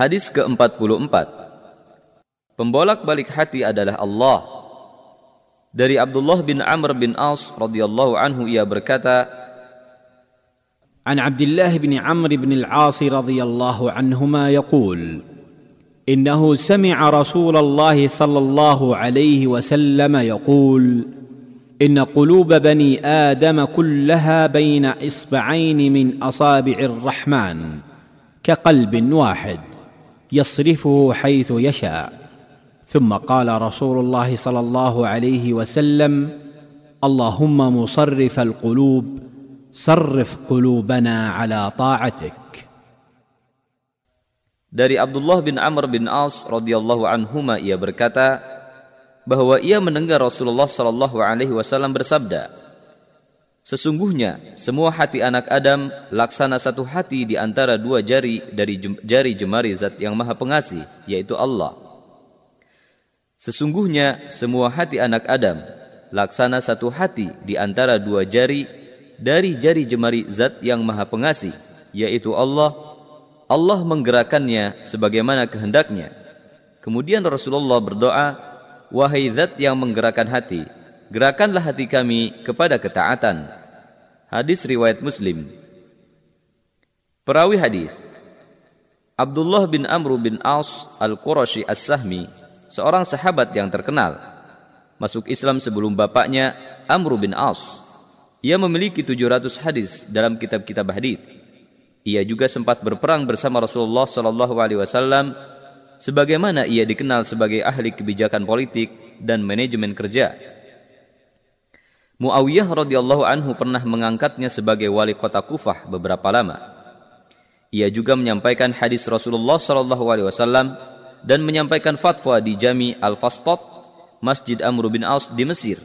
Hadis ke-44 Pembolak-balik hati adalah Allah. Dari Abdullah bin Amr bin Aus radhiyallahu anhu ia berkata, الله بن عمرو بن العاص رضي الله عنهما يقول انه سمع رسول الله صلى الله عليه وسلم يقول ان قلوب بني آدم كلها بين اصبعين من اصابع الرحمن كقلب واحد يصرفه حيث يشاء ثم قال رسول الله صلى الله عليه وسلم اللهم مصرف القلوب صرف قلوبنا على طاعتك Dari Abdullah bin Amr bin As radhiyallahu anhuma ia berkata bahwa ia mendengar Rasulullah shallallahu alaihi wasallam bersabda Sesungguhnya semua hati anak Adam laksana satu hati di antara dua jari dari jari jemari zat yang maha pengasih yaitu Allah Sesungguhnya semua hati anak Adam laksana satu hati di antara dua jari dari jari jemari zat yang maha pengasih yaitu Allah Allah menggerakkannya sebagaimana kehendaknya. Kemudian Rasulullah berdoa, Wahai zat yang menggerakkan hati, gerakanlah hati kami kepada ketaatan. Hadis riwayat Muslim. Perawi hadis Abdullah bin Amr bin Aus Al-Qurashi As-Sahmi, seorang sahabat yang terkenal, masuk Islam sebelum bapaknya Amr bin Aus. Ia memiliki 700 hadis dalam kitab-kitab hadis. Ia juga sempat berperang bersama Rasulullah Shallallahu Alaihi Wasallam, sebagaimana ia dikenal sebagai ahli kebijakan politik dan manajemen kerja. Muawiyah radhiyallahu anhu pernah mengangkatnya sebagai wali kota Kufah beberapa lama. Ia juga menyampaikan hadis Rasulullah Shallallahu Alaihi Wasallam dan menyampaikan fatwa di Jami Al Fastot, Masjid Amr bin Aus di Mesir.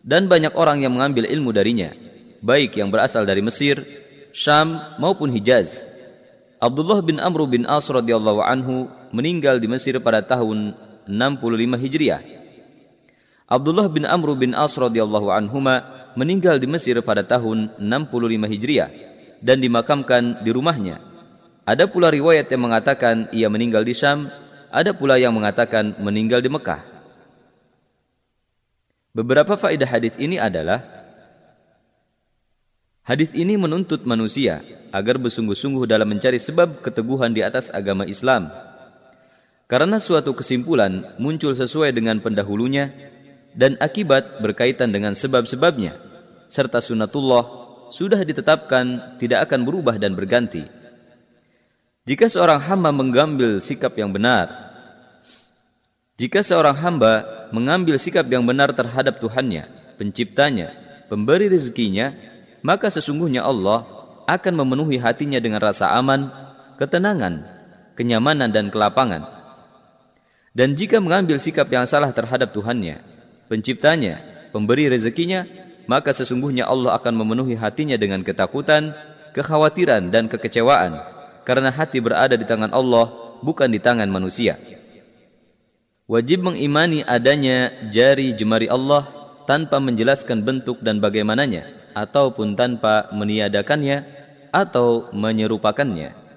Dan banyak orang yang mengambil ilmu darinya, baik yang berasal dari Mesir, Syam maupun Hijaz. Abdullah bin Amr bin As radhiyallahu anhu meninggal di Mesir pada tahun 65 Hijriah. Abdullah bin Amr bin As radhiyallahu anhuma meninggal di Mesir pada tahun 65 Hijriah dan dimakamkan di rumahnya. Ada pula riwayat yang mengatakan ia meninggal di Syam, ada pula yang mengatakan meninggal di Mekah. Beberapa faedah hadis ini adalah Hadis ini menuntut manusia agar bersungguh-sungguh dalam mencari sebab keteguhan di atas agama Islam. Karena suatu kesimpulan muncul sesuai dengan pendahulunya dan akibat berkaitan dengan sebab-sebabnya serta sunatullah sudah ditetapkan tidak akan berubah dan berganti. Jika seorang hamba mengambil sikap yang benar, jika seorang hamba mengambil sikap yang benar terhadap Tuhannya, penciptanya, pemberi rezekinya, maka sesungguhnya Allah akan memenuhi hatinya dengan rasa aman, ketenangan, kenyamanan dan kelapangan. Dan jika mengambil sikap yang salah terhadap Tuhannya, penciptanya, pemberi rezekinya, maka sesungguhnya Allah akan memenuhi hatinya dengan ketakutan, kekhawatiran dan kekecewaan karena hati berada di tangan Allah bukan di tangan manusia. Wajib mengimani adanya jari jemari Allah tanpa menjelaskan bentuk dan bagaimananya ataupun tanpa meniadakannya atau menyerupakannya.